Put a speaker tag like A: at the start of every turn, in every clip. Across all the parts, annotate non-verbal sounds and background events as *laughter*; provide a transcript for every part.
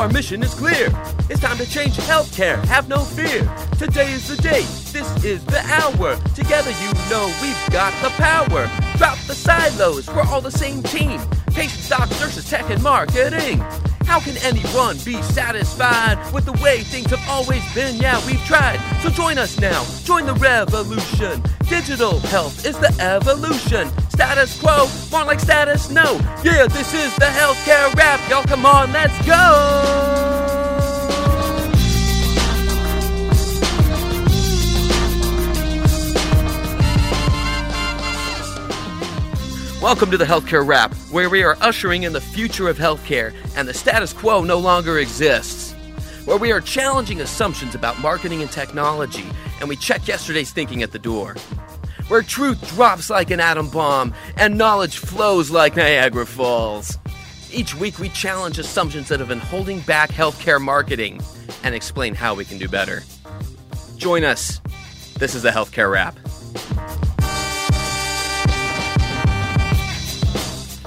A: our mission is clear. It's time to change healthcare. Have no fear. Today is the day. This is the hour. Together, you know we've got the power. Drop the silos. We're all the same team. Patients, doctors, nurses, tech, and marketing. How can anyone be satisfied with the way things have always been? Yeah, we've tried. So join us now. Join the revolution. Digital health is the evolution. Status quo, more like status no. Yeah, this is the healthcare rap. Y'all come on, let's go. Welcome to the Healthcare Rap, where we are ushering in the future of healthcare and the status quo no longer exists. Where we are challenging assumptions about marketing and technology, and we check yesterday's thinking at the door. Where truth drops like an atom bomb and knowledge flows like Niagara Falls. Each week, we challenge assumptions that have been holding back healthcare marketing and explain how we can do better. Join us. This is the Healthcare Rap.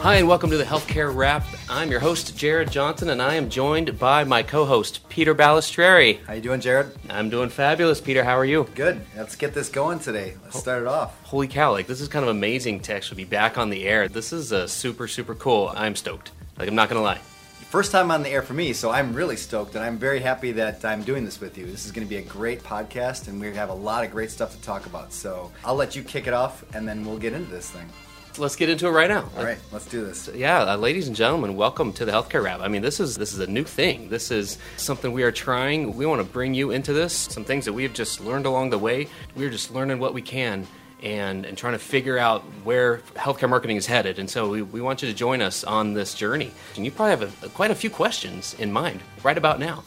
A: Hi, and welcome to the Healthcare Rap. I'm your host, Jared Johnson, and I am joined by my co-host, Peter Balistreri.
B: How you doing, Jared?
A: I'm doing fabulous, Peter. How are you?
B: Good. Let's get this going today. Let's start it off.
A: Holy cow! Like this is kind of amazing to actually be back on the air. This is uh, super, super cool. I'm stoked. Like I'm not gonna lie.
B: First time on the air for me, so I'm really stoked, and I'm very happy that I'm doing this with you. This is going to be a great podcast, and we have a lot of great stuff to talk about. So I'll let you kick it off, and then we'll get into this thing.
A: Let's get into it right now.
B: All right, let's do this.
A: Yeah, uh, ladies and gentlemen, welcome to the Healthcare Rap. I mean, this is this is a new thing. This is something we are trying. We want to bring you into this. Some things that we have just learned along the way. We're just learning what we can and, and trying to figure out where healthcare marketing is headed. And so we, we want you to join us on this journey. And you probably have a, quite a few questions in mind right about now.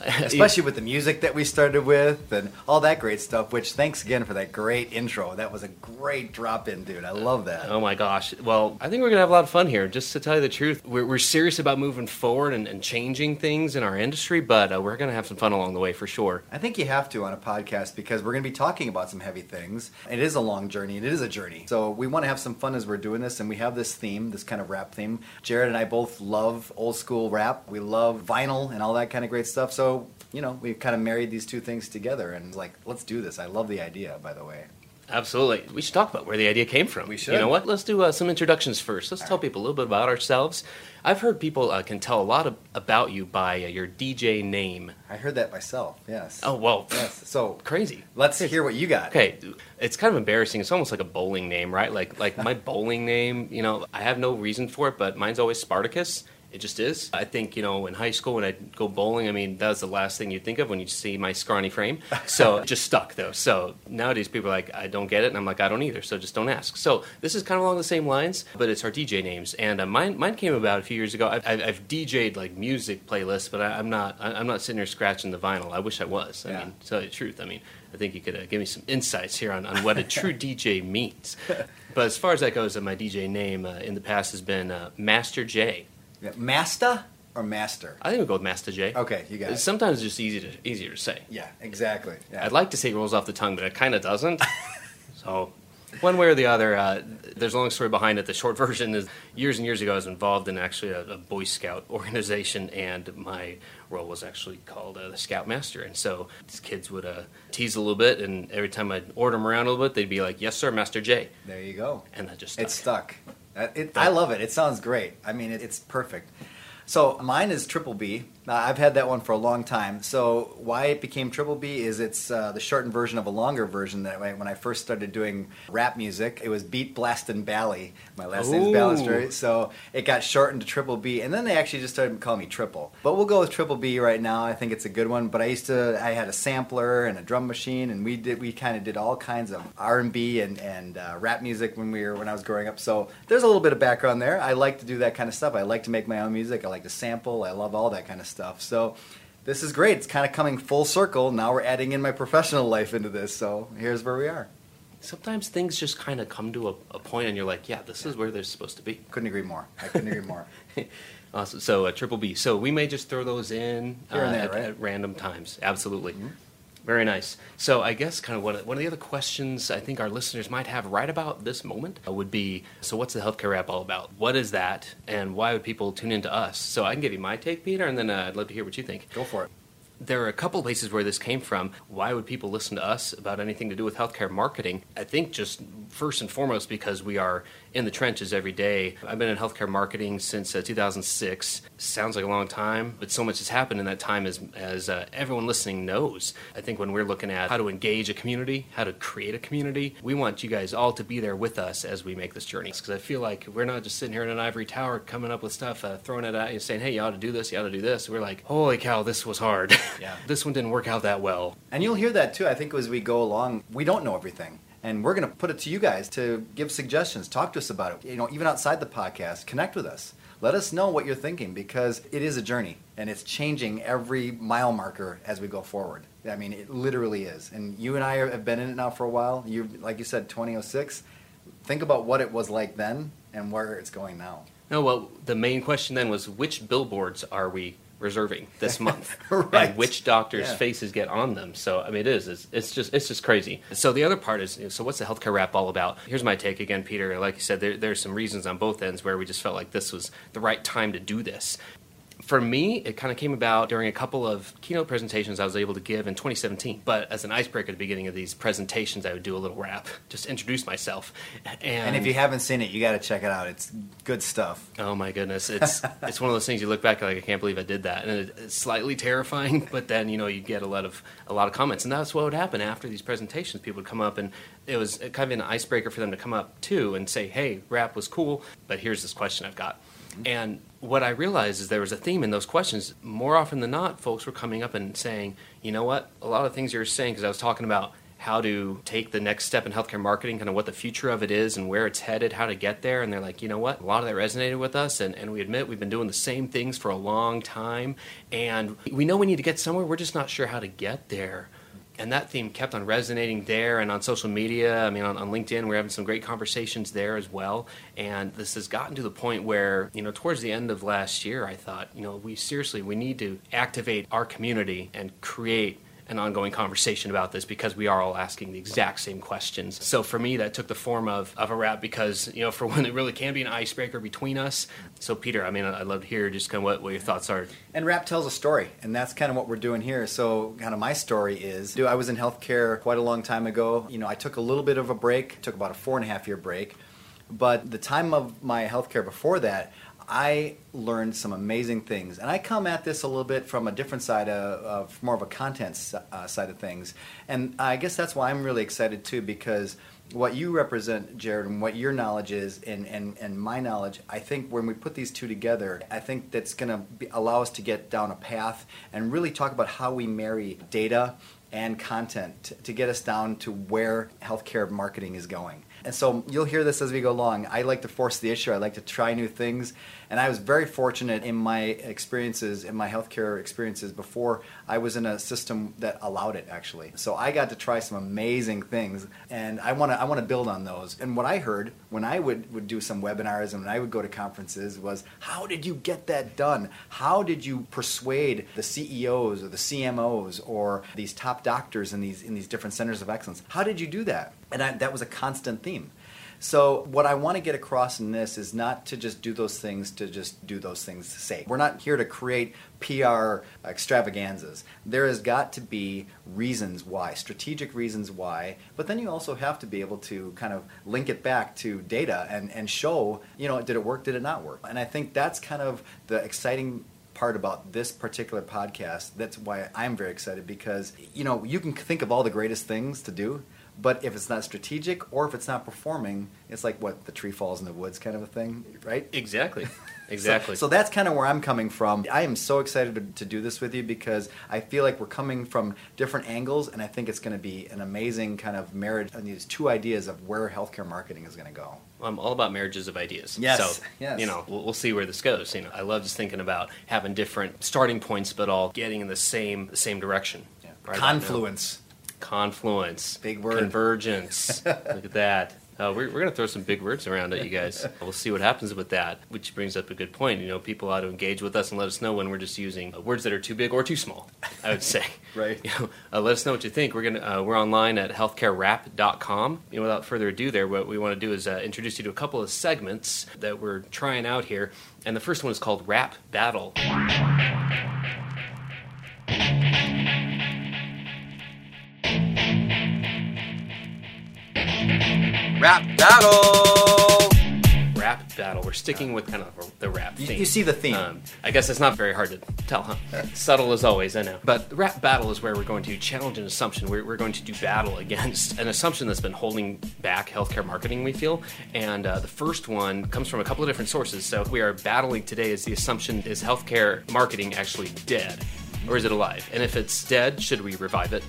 A: *laughs*
B: especially with the music that we started with and all that great stuff. Which thanks again for that great intro. That was a great drop in, dude. I love that.
A: Oh my gosh! Well, I think we're gonna have a lot of fun here. Just to tell you the truth, we're, we're serious about moving forward and, and, changing things in our industry, but uh, we're gonna have some fun along the way for sure.
B: I think you have to on a podcast because we're gonna be talking about some heavy things. It is a long journey. And it is a journey. So we want to have some fun as we're doing this, and we have this theme, this kind of rap theme. Jared and I both love old school rap. We love vinyl and all that kind of great stuff. So you know, we kind of married these two things together and like, let's do this. I love the idea, by the way.
A: Absolutely. We should talk about where the idea came from.
B: We should.
A: You know what? Let's do uh, some introductions first. Let's All tell right. people a little bit about ourselves. I've heard people uh, can tell a lot of, about you by uh, your DJ name.
B: I heard that myself. Yes.
A: Oh well.
B: Yes. So
A: crazy.
B: Let's hear what you got.
A: Okay. It's kind of embarrassing. It's almost like a bowling name, right? Like like *laughs* my bowling name. You know, I have no reason for it, but mine's always Spartacus. It just is. I think, you know, in high school when I'd go bowling, I mean, that was the last thing you'd think of when you see my scrawny frame. *laughs* So it just stuck, though. So nowadays people are like, I don't get it. And I'm like, I don't either. So just don't ask. So this is kind of along the same lines, but it's our DJ names. And uh, mine, mine came about a few years ago. I've, I've DJ'd like music playlists, but I, am not, I'm not sitting here scratching the vinyl. I wish I was. I yeah. mean, to tell you the truth, I mean, I think you could uh, give me some insights here on, on what a true *laughs* DJ means. *laughs* But as far as that goes, uh, my DJ name uh, in the past has been uh, Master J.
B: Master or Master?
A: I think we'll go with Master J.
B: Okay, you got it.
A: Sometimes it's just easy to, easier to say.
B: Yeah, exactly. Yeah.
A: I'd like to say it rolls off the tongue, but it kind of doesn't. *laughs* so, one way or the other, uh, there's a long story behind it. The short *laughs* version is years and years ago, I was involved in actually a, a Boy Scout *laughs* organization, and my role was actually called uh, the Scoutmaster. And so these kids would uh, tease a little bit, and every time I'd order them around a little bit, they'd be like, "Yes, sir, Master J."
B: There you go.
A: And that just stuck.
B: it stuck. It, I love it. It sounds great. I mean, it, it's perfect. So mine is Triple B. Uh, I've had that one for a long time. So why it became Triple B is it's uh, the shortened version of a longer version that when I first started doing rap music, it was Beat Blastin' Bally. My last name is Balistreri. So it got shortened to Triple B, and then they actually just started calling me Triple. But we'll go with Triple B right now. I think it's a good one. But I used to, I had a sampler and a drum machine, and we did, we kind of did all kinds of R and B and and uh, rap music when we were when I was growing up. So there's a little bit of background there. I like to do that kind of stuff. I like to make my own music. I like to sample. I love all that kind of stuff stuff. So this is great. It's kind of coming full circle. Now we're adding in my professional life into this. So here's where we are.
A: Sometimes things just kind of come to a, a point, and you're like, "Yeah, this is where they're supposed to be."
B: Couldn't agree more. I couldn't agree more. *laughs*
A: awesome. So uh, triple B. So we may just throw those in
B: uh, there,
A: at,
B: right?
A: at, random times. Absolutely. Mm-hmm. Very nice. So I guess kind of one of, one of the other questions I think our listeners might have right about this moment uh, would be, so what's the healthcare rap all about? What is that, and why would people tune into us? So I can give you my take, Peter, and then uh, I'd love to hear what you think.
B: Go for it
A: there are a couple places where this came from. Why would people listen to us about anything to do with healthcare marketing? I think just first and foremost because we are in the trenches every day. I've been in healthcare marketing since uh, 2006. Sounds like a long time, but so much has happened in that time as, as uh, everyone listening knows. I think when we're looking at how to engage a community, how to create a community, we want you guys all to be there with us as we make this journey. Because I feel like we're not just sitting here in an ivory tower coming up with stuff, uh, throwing it at you, saying, hey, you ought to do this, you ought to do this. We're like, holy cow, this was hard.
B: Yeah. *laughs*
A: this one didn't work out that well.
B: And you'll hear that too. I think as we go along, we don't know everything and we're going to put it to you guys to give suggestions talk to us about it. You know even outside the podcast connect with us. Let us know what you're thinking because it is a journey and it's changing every mile marker as we go forward. I mean it literally is. And you and i have been in it now for a while. You like you said 2006 think about what it was like then and where it's going now.
A: No well the main question then was which billboards are we reserving this *laughs* month.
B: Right.
A: and which doctors
B: Yeah.
A: faces get on them. So i mean it is it's, it's just it's just crazy. So the other part is so what's the healthcare rap all about? Here's my take again peter. Like you said there, there's some reasons on both ends where we just felt like this was the right time to do this for me, it kind of came about during a couple of keynote presentations I was able to give in 2017. But as an icebreaker at the beginning of these presentations, I would do a little rap, just introduce myself. And,
B: and if you haven't seen it you got to check it out it's good stuff
A: Oh my goodness, it's *laughs* it's one of those things you look back like I can't believe I did that, and it's slightly terrifying. But then you know you get a lot of a lot of comments, and that's what would happen after these presentations. People would come up, and it was kind of an icebreaker for them to come up too and say, "Hey, rap was cool, but here's this question I've got." And what I realized is there was a theme in those questions. More often than not, folks were coming up and saying, "You know what? A lot of things you're saying because I was talking about." how to take the next step in healthcare marketing, kind of what the future of it is and where it's headed, how to get there. And they're like, you know what? A lot of that resonated with us. And, and we admit we've been doing the same things for a long time. And we know we need to get somewhere. We're just not sure how to get there. And that theme kept on resonating there and on social media. I mean, on, on LinkedIn, we're having some great conversations there as well. And this has gotten to the point where, you know, towards the end of last year, I thought, you know, we seriously, we need to activate our community and create an ongoing conversation about this because we are all asking the exact same questions. So for me, that took the form of, of a rap because, you know, for one, it really can be an icebreaker between us. So, Peter, I mean, I'd love to hear just kind of what, what your thoughts are.
B: And rap tells a story, and that's kind of what we're doing here. So, kind of my story is, I was in healthcare quite a long time ago. You know, I took a little bit of a break, took about a four and a half year break, but the time of my healthcare before that, I learned some amazing things, and I come at this a little bit from a different side of, of more of a content uh, side of things, and I guess that's why I'm really excited too because what you represent, Jared, and what your knowledge is, and, and, and my knowledge, I think when we put these two together, I think that's going to allow us to get down a path and really talk about how we marry data and content to, to get us down to where healthcare marketing is going. And so you'll hear this as we go along. I like to force the issue. I like to try new things. And I was very fortunate in my experiences, in my healthcare experiences before I was in a system that allowed it actually. So I got to try some amazing things and I want to I want to build on those. And what I heard when I would would do some webinars and when I would go to conferences was how did you get that done? How did you persuade the CEOs or the CMOs or these top doctors in these in these different centers of excellence? How did you do that? And I, that was a constant theme. So what I want to get across in this is not to just do those things to just do those things sake. We're not here to create PR extravaganzas. There has got to be reasons why, strategic reasons why, but then you also have to be able to kind of link it back to data and, and show, you know, did it work, did it not work? And I think that's kind of the exciting part about this particular podcast. That's why I'm very excited because, you know, you can think of all the greatest things to do, but if it's not strategic or if it's not performing, it's like what the tree falls in the woods kind of a thing, right?
A: Exactly. *laughs* Exactly.
B: So, so that's kind of where I'm coming from. I am so excited to, to do this with you because I feel like we're coming from different angles, and I think it's going to be an amazing kind of marriage of these two ideas of where healthcare marketing is going to go.
A: I'm all about marriages of ideas.
B: Yes,
A: So,
B: yes.
A: you know, we'll, we'll see where this goes. You know, I love just thinking about having different starting points, but all getting in the same the same direction. Right.
B: Confluence.
A: Confluence.
B: Big word.
A: Convergence. *laughs* Look at that. Uh, we're, we're going to throw some big words around at you guys. We'll see what happens with that, which brings up a good point. You know, people ought to engage with us and let us know when we're just using words that are too big or too small. I would say. *laughs*
B: right.
A: You know, uh, let us know what you think. We're gonna uh, we're online at healthcarerap.com. You know, without further ado, there what we want to do is uh, introduce you to a couple of segments that we're trying out here, and the first one is called Rap Battle.
C: Rap battle.
A: Rap Battle. We're sticking with kind of the rap
B: You,
A: theme.
B: you see the theme.
A: Um, I guess it's not very hard to tell, huh? *laughs* Subtle as always, I know. But rap battle is where we're going to challenge an assumption. We're, we're going to do battle against an assumption that's been holding back healthcare marketing, we feel. And uh, the first one comes from a couple of different sources. So we are battling today is the assumption is healthcare marketing actually dead? Or is it alive? And if it's dead, should we revive it?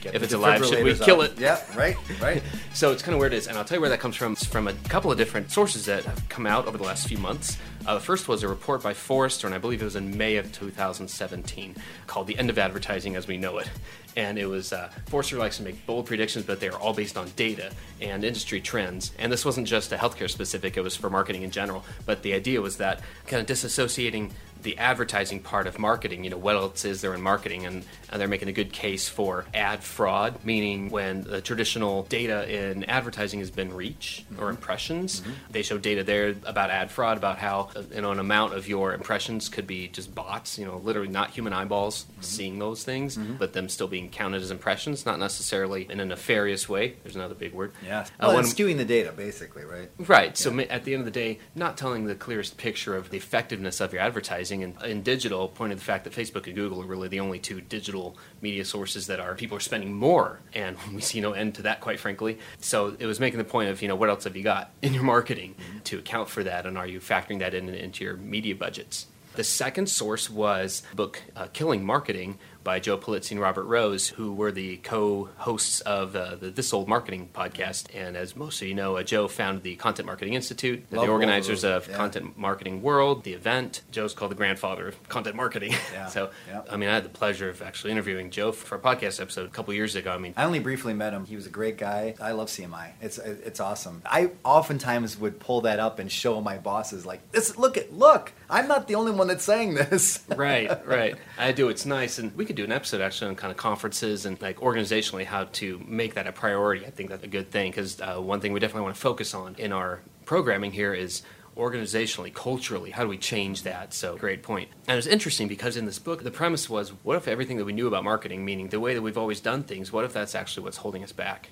B: Get
A: if
B: the
A: it's alive, should we kill
B: out.
A: it?
B: Yeah, right, right. *laughs*
A: So it's kind of where it is, and I'll tell you where that comes from. It's from a couple of different sources that have come out over the last few months. Uh, the first was a report by Forrester, and I believe it was in May of 2017, called "The End of Advertising as We Know It." And it was uh, Forrester likes to make bold predictions, but they are all based on data and industry trends. And this wasn't just a healthcare specific; it was for marketing in general. But the idea was that kind of disassociating the advertising part of marketing, you know, what else is there in marketing? And, and they're making a good case for ad fraud, meaning when the traditional data in advertising has been reach or impressions, they show data there about ad fraud, about how, uh, you know, an amount of your impressions could be just bots, you know, literally not human eyeballs seeing those things, but them still being counted as impressions, not necessarily in a nefarious way. There's another big word.
B: Yeah.
A: Uh,
B: Well,
A: when-
B: it's skewing the data, basically, right?
A: Right. So at the end of the day, not telling the clearest picture of the effectiveness of your advertising, and in digital, pointing to the fact that Facebook and Google are really the only two digital media sources that are people are spending more, and *laughs* we see no end to that, quite frankly. So it was making the point of you know what else have you got *laughs* in your marketing to account for that, and are you factoring that in into your media budgets? The second source was book uh, Killing Marketing by Joe Pulizzi and Robert Rose, who were the co-hosts of uh, the This Old Marketing podcast. And as most of you know, uh, Joe founded the Content Marketing Institute,
B: Love
A: the organizers
B: of yeah.
A: Content Marketing World, the event. Joe's called the grandfather of content marketing.
B: Yeah, *laughs*
A: so,
B: yeah.
A: I mean, I had the pleasure of actually interviewing Joe for a podcast episode a couple years ago. I mean,
B: I only briefly met him. He was a great guy. I love CMI. It's it's awesome. I oftentimes would pull that up and show my bosses like, "This look at look. I'm not the only one that's saying this."
A: right, right. I do. It's nice, and we could do an episode actually on kind of conferences and like organizationally how to make that a priority. I think that's a good thing because uh, one thing we definitely want to focus on in our programming here is organizationally, culturally, how do we change that? So, great point. And it's interesting because in this book, the premise was what if everything that we knew about marketing, meaning the way that we've always done things, what if that's actually what's holding us back?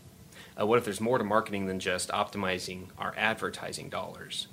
A: Uh, what if there's more to marketing than just optimizing our advertising dollars?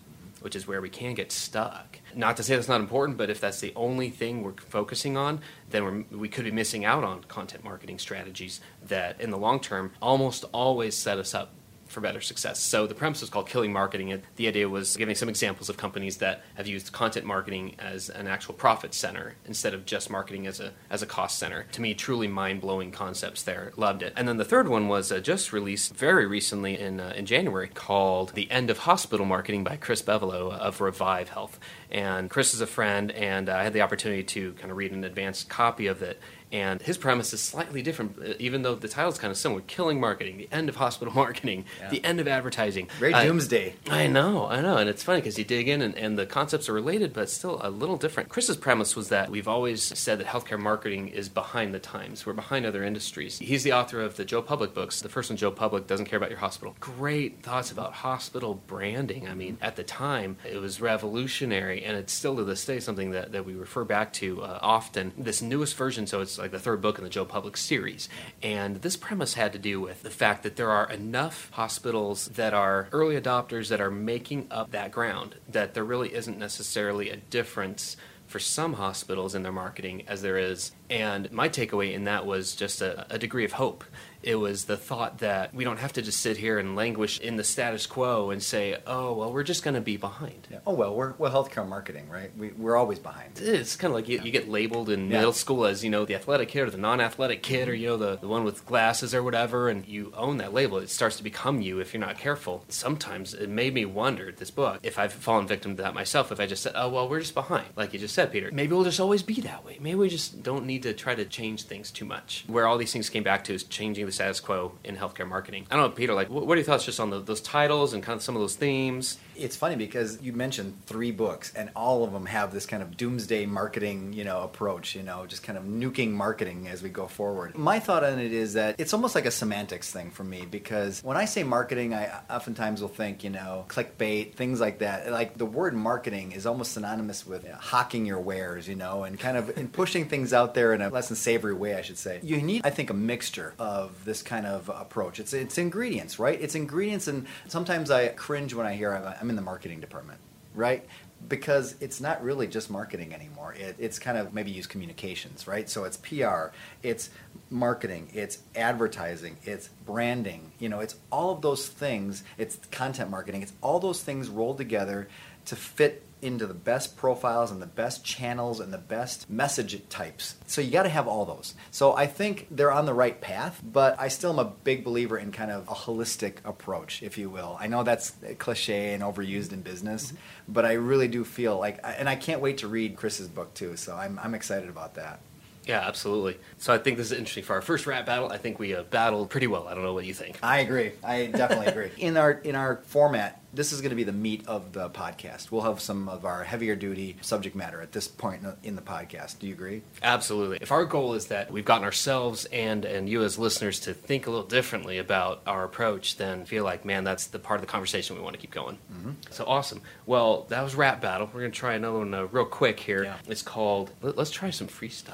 A: Which is where we can get stuck. Not to say that's not important, but if that's the only thing we're focusing on, then we could be missing out on content marketing strategies that, in the long term, almost always set us up for better success. So the premise was called Killing Marketing. And the idea was giving some examples of companies that have used content marketing as an actual profit center instead of just marketing as a as a cost center. To me, truly mind blowing concepts there. Loved it. And then the third one was uh, just released very recently in uh, in January called The End of Hospital Marketing by Chris Bevolo of Revive Health. And Chris is a friend, and I had the opportunity to kind of read an advanced copy of it. And his premise is slightly different, uh, even though the title is kind of similar. Killing marketing, the end of hospital *laughs* marketing,
B: Yeah.
A: the end of advertising.
B: Very
A: Uh,
B: doomsday.
A: I know, I know, and it's funny because you dig in and, and the concepts are related, but still a little different. Chris's premise was that we've always said that healthcare marketing is behind the times. We're behind other industries. He's the author of the Joe Public books. The first one, Joe Public, doesn't care about your hospital. Great thoughts about hospital branding. I mean, at the time, it was revolutionary, and it's still to this day something that, that we refer back to uh, often. This newest version, so it's like the third book in the Joe Public series, and this premise had to do with the fact that there are enough hospitals that are early adopters that are making up that ground, that there really isn't necessarily a difference for some hospitals in their marketing as there is. And my takeaway in that was just a, a degree of hope. It was the thought that we don't have to just sit here and languish in the status quo and say, oh, well, we're just going to be behind.
B: Yeah. Oh well, we're we're healthcare marketing, right? We we're always behind.
A: It's kind of like you, you get labeled in
B: Yeah.
A: middle school as, you know, the athletic kid or the non athletic kid or, you know, the, the one with glasses or whatever, and you own that label. It starts to become you if you're not careful. Sometimes it made me wonder, this book, if I've fallen victim to that myself, if I just said, oh, well, we're just behind, like you just said, Peter. Maybe we'll just always be that way. Maybe we just don't need need to try to change things too much. Where all these things came back to is changing the status quo in healthcare marketing. I don't know, Peter, like, what are your thoughts just on the, those titles and kind of some of those themes?
B: It's funny because you mentioned three books, and all of them have this kind of doomsday marketing, you know, approach. You know, just kind of nuking marketing as we go forward. My thought on it is that it's almost like a semantics thing for me because when I say marketing, I oftentimes will think, you know, clickbait, things like that. Like the word marketing is almost synonymous with you know, hawking your wares, you know, and kind of in pushing things out there in a less than savory way, I should say. You need, I think, a mixture of this kind of approach. It's it's ingredients, right? It's ingredients, and sometimes I cringe when I hear I'm in the marketing department, right? because it's not really just marketing anymore. It, it's kind of maybe use communications, right? So it's PR, it's marketing, it's advertising, it's branding. You know, it's all of those things. It's content marketing. It's all those things rolled together to fit into the best profiles and the best channels and the best message types. So you got to have all those. So I think they're on the right path, but I still am a big believer in kind of a holistic approach, if you will. I know that's cliche and overused in business, mm-hmm. but I really do feel like, and I can't wait to read Chris's book too. So I'm, I'm excited about that.
A: Yeah, absolutely. So I think this is interesting for our first rap battle. I think we uh, battled pretty well. I don't know what you think.
B: I agree. I definitely agree. *laughs* In our in our format, this is going to be the meat of the podcast. We'll have some of our heavier duty subject matter at this point in the podcast. Do you agree?
A: Absolutely. If our goal is that we've gotten ourselves and and you as listeners to think a little differently about our approach, then feel like man, that's the part of the conversation we want to keep going. Mm-hmm. So awesome. Well, that was rap battle. We're going to try another one uh, real quick here. Yeah. It's called. Let, let's try some freestyle.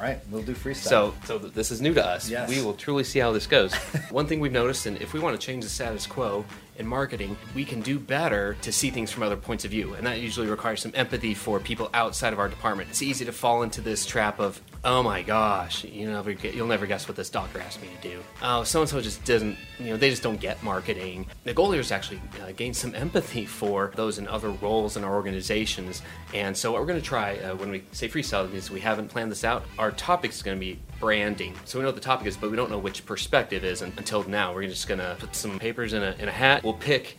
B: All right, we'll do freestyle.
A: So, so this is new to us.
B: Yes.
A: We will truly see how this goes. *laughs* One thing we've noticed, and if we want to change the status quo, in marketing, we can do better to see things from other points of view. And that usually requires some empathy for people outside of our department. It's easy to fall into this trap of, oh my gosh, you get, you'll never guess what this doctor asked me to do. Oh, so and so just doesn't, you know, they just don't get marketing. The goal here is actually uh, gain some empathy for those in other roles in our organizations. And so, what we're going to try uh, when we say freestyle is we haven't planned this out. Our topic is going to be branding. So we know what the topic is, but we don't know which perspective is And until now. We're just going to put some papers in a, in a hat. We'll pick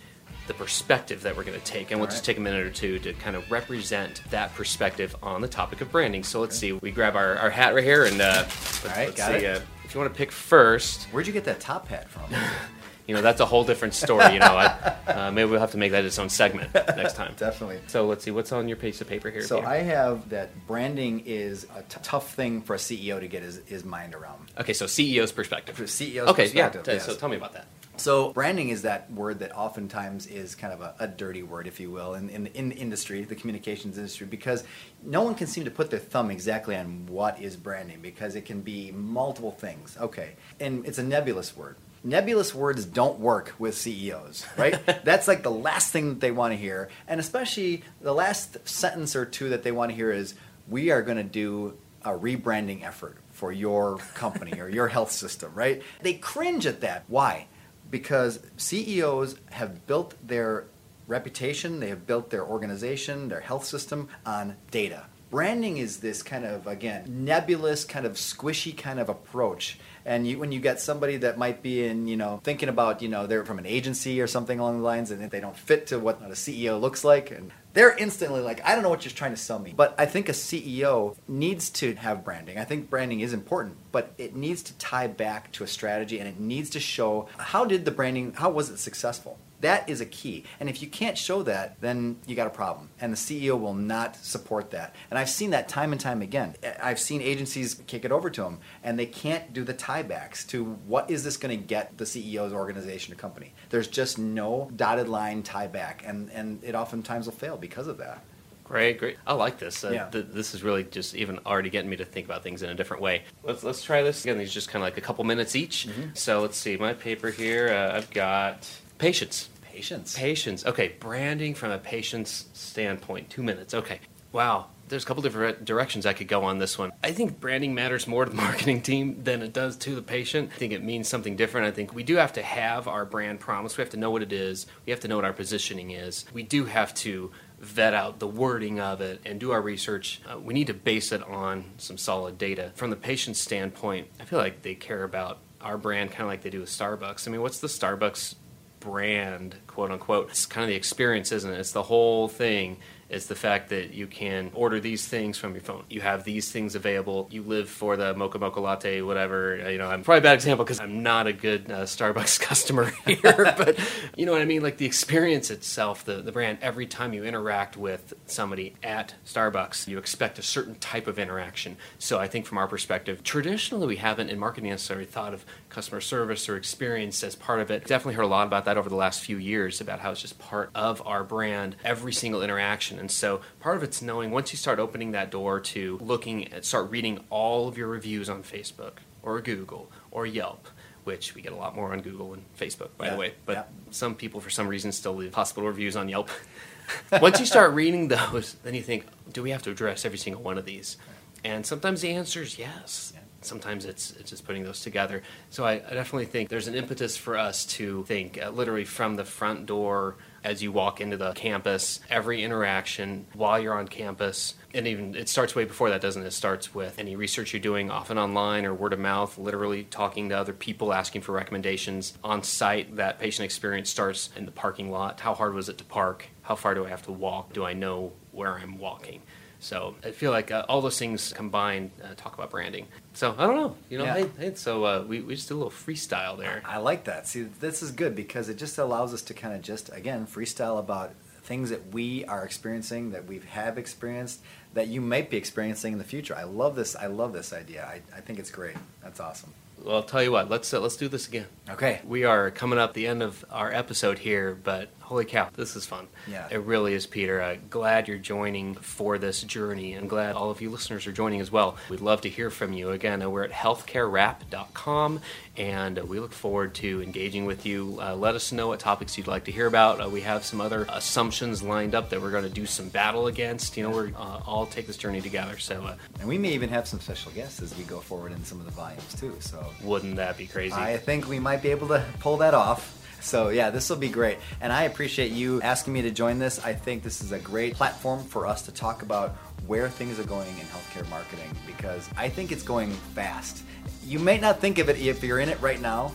A: the perspective that we're going to take, and we'll right. just take a minute or two to kind of represent that perspective on the topic of branding. So let's see. We grab our, our hat right here, and uh, let's,
B: let's see. Uh,
A: if you want to pick first,
B: where'd you get that top hat from? *laughs*
A: you know, that's a whole different story. You know, I, uh, maybe we'll have to make that its own segment next time.
B: Definitely.
A: So let's see, what's on your piece of paper here?
B: So I have that branding is a t- tough thing for a CEO to get his, his mind around.
A: Okay, so CEO's perspective.
B: For CEO's
A: okay,
B: perspective.
A: yeah. Yes. So tell me about that.
B: So branding is that word that oftentimes is kind of a, a dirty word, if you will, in, in, in the industry, the communications industry, because no one can seem to put their thumb exactly on what is branding because it can be multiple things. Okay, and it's a nebulous word nebulous words don't work with CEOs, right? *laughs* That's like the last thing that they want to hear. And especially the last sentence or two that they want to hear is, we are going to do a rebranding effort for your company or your health system, right? They cringe at that. Why? Because CEOs have built their reputation, they have built their organization, their health system on data. Branding is this kind of, again, nebulous, kind of squishy kind of approach and you, when you get somebody that might be in, you know, thinking about, you know, they're from an agency or something along the lines, and they don't fit to what a CEO looks like, and they're instantly like, I don't know what you're trying to sell me. But I think a CEO needs to have branding. I think branding is important, but it needs to tie back to a strategy, and it needs to show how did the branding, how was it successful? That is a key. And if you can't show that, then you got a problem. And the CEO will not support that. And I've seen that time and time again. I've seen agencies kick it over to them, and they can't do the tiebacks to what is this going to get the CEO's organization or company. There's just no dotted line tie back, and, and it oftentimes will fail because of that.
A: Great, great. I like this. Uh, yeah. th- this is really just even already getting me to think about things in a different way. Let's let's try this again. These are just kind of like a couple minutes each. Mm-hmm. So let's see. My paper here. Uh, I've got patience.
B: Patience.
A: Patience. Okay, branding from a patient's standpoint. Two minutes. Okay. Wow. There's a couple different directions I could go on this one. I think branding matters more to the *laughs* marketing team than it does to the patient. I think it means something different. I think we do have to have our brand promise. We have to know what it is. We have to know what our positioning is. We do have to vet out the wording of it and do our research. Uh, we need to base it on some solid data. From the patient's standpoint, I feel like they care about our brand kind of like they do with Starbucks. I mean, what's the Starbucks brand, quote unquote? It's kind of the experience, isn't it? It's the whole thing It's the fact that you can order these things from your phone. You have these things available. You live for the mocha mocha latte, whatever. You know, I'm probably a bad example because I'm not a good uh, Starbucks *laughs* customer here, *laughs* but you know what I mean. Like the experience itself, the the brand. Every time you interact with somebody at Starbucks, you expect a certain type of interaction. So I think from our perspective, traditionally we haven't in marketing necessarily thought of customer service or experience as part of it. Definitely heard a lot about that over the last few years about how it's just part of our brand. Every single interaction and so part of it's knowing once you start opening that door to looking at, start reading all of your reviews on Facebook or Google or Yelp, which we get a lot more on Google and Facebook, by
B: Yeah,
A: the way. But
B: yeah.
A: some people, for some reason, still leave hospital reviews on Yelp. *laughs* once you start reading those, then you think, do we have to address every single one of these? And sometimes the answer is yes.
B: Yeah.
A: Sometimes it's, it's just putting those together. So I, I definitely think there's an impetus for us to think uh, literally from the front door as you walk into the campus, every interaction while you're on campus, and even it starts way before that, doesn't it? It starts with any research you're doing, often online or word of mouth, literally talking to other people, asking for recommendations on site. That patient experience starts in the parking lot. How hard was it to park? How far do I have to walk? Do I know where I'm walking? So I feel like uh, all those things combined uh, talk about branding. So I don't know, you know.
B: Yeah.
A: Hey, hey, so uh, we we just did a little freestyle there.
B: I like that. See, this is good because it just allows us to kind of just again freestyle about things that we are experiencing, that we have experienced, that you might be experiencing in the future. I love this. I love this idea. I, I think it's great. That's awesome.
A: Well, I'll tell you what. Let's uh, let's do this again.
B: Okay.
A: We are coming up the end of our episode here, but holy cow, this is fun.
B: Yeah.
A: It really is, Peter. Uh, glad you're joining for this journey, and glad all of you listeners are joining as well. We'd love to hear from you. Again, uh, we're at healthcarerap.com, and we look forward to engaging with you. Uh, let us know what topics you'd like to hear about. Uh, we have some other assumptions lined up that we're going to do some battle against. You know, we're uh, all take this journey together. So, uh,
B: And we may even have some special guests as we go forward in some of the volumes too. So
A: wouldn't that be crazy?
B: I think we might be able to pull that off. So yeah, this will be great. And I appreciate you asking me to join this. I think this is a great platform for us to talk about where things are going in healthcare marketing because I think it's going fast. You may not think of it if you're in it right now,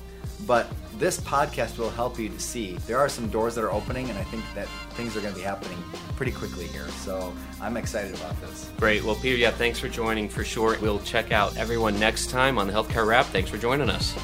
B: but this podcast will help you to see there are some doors that are opening and I think that things are going to be happening pretty quickly here. So I'm excited about this.
A: Great. Well, Peter, yeah, thanks for joining for sure. We'll check out everyone next time on the Healthcare Rap. Thanks for joining us.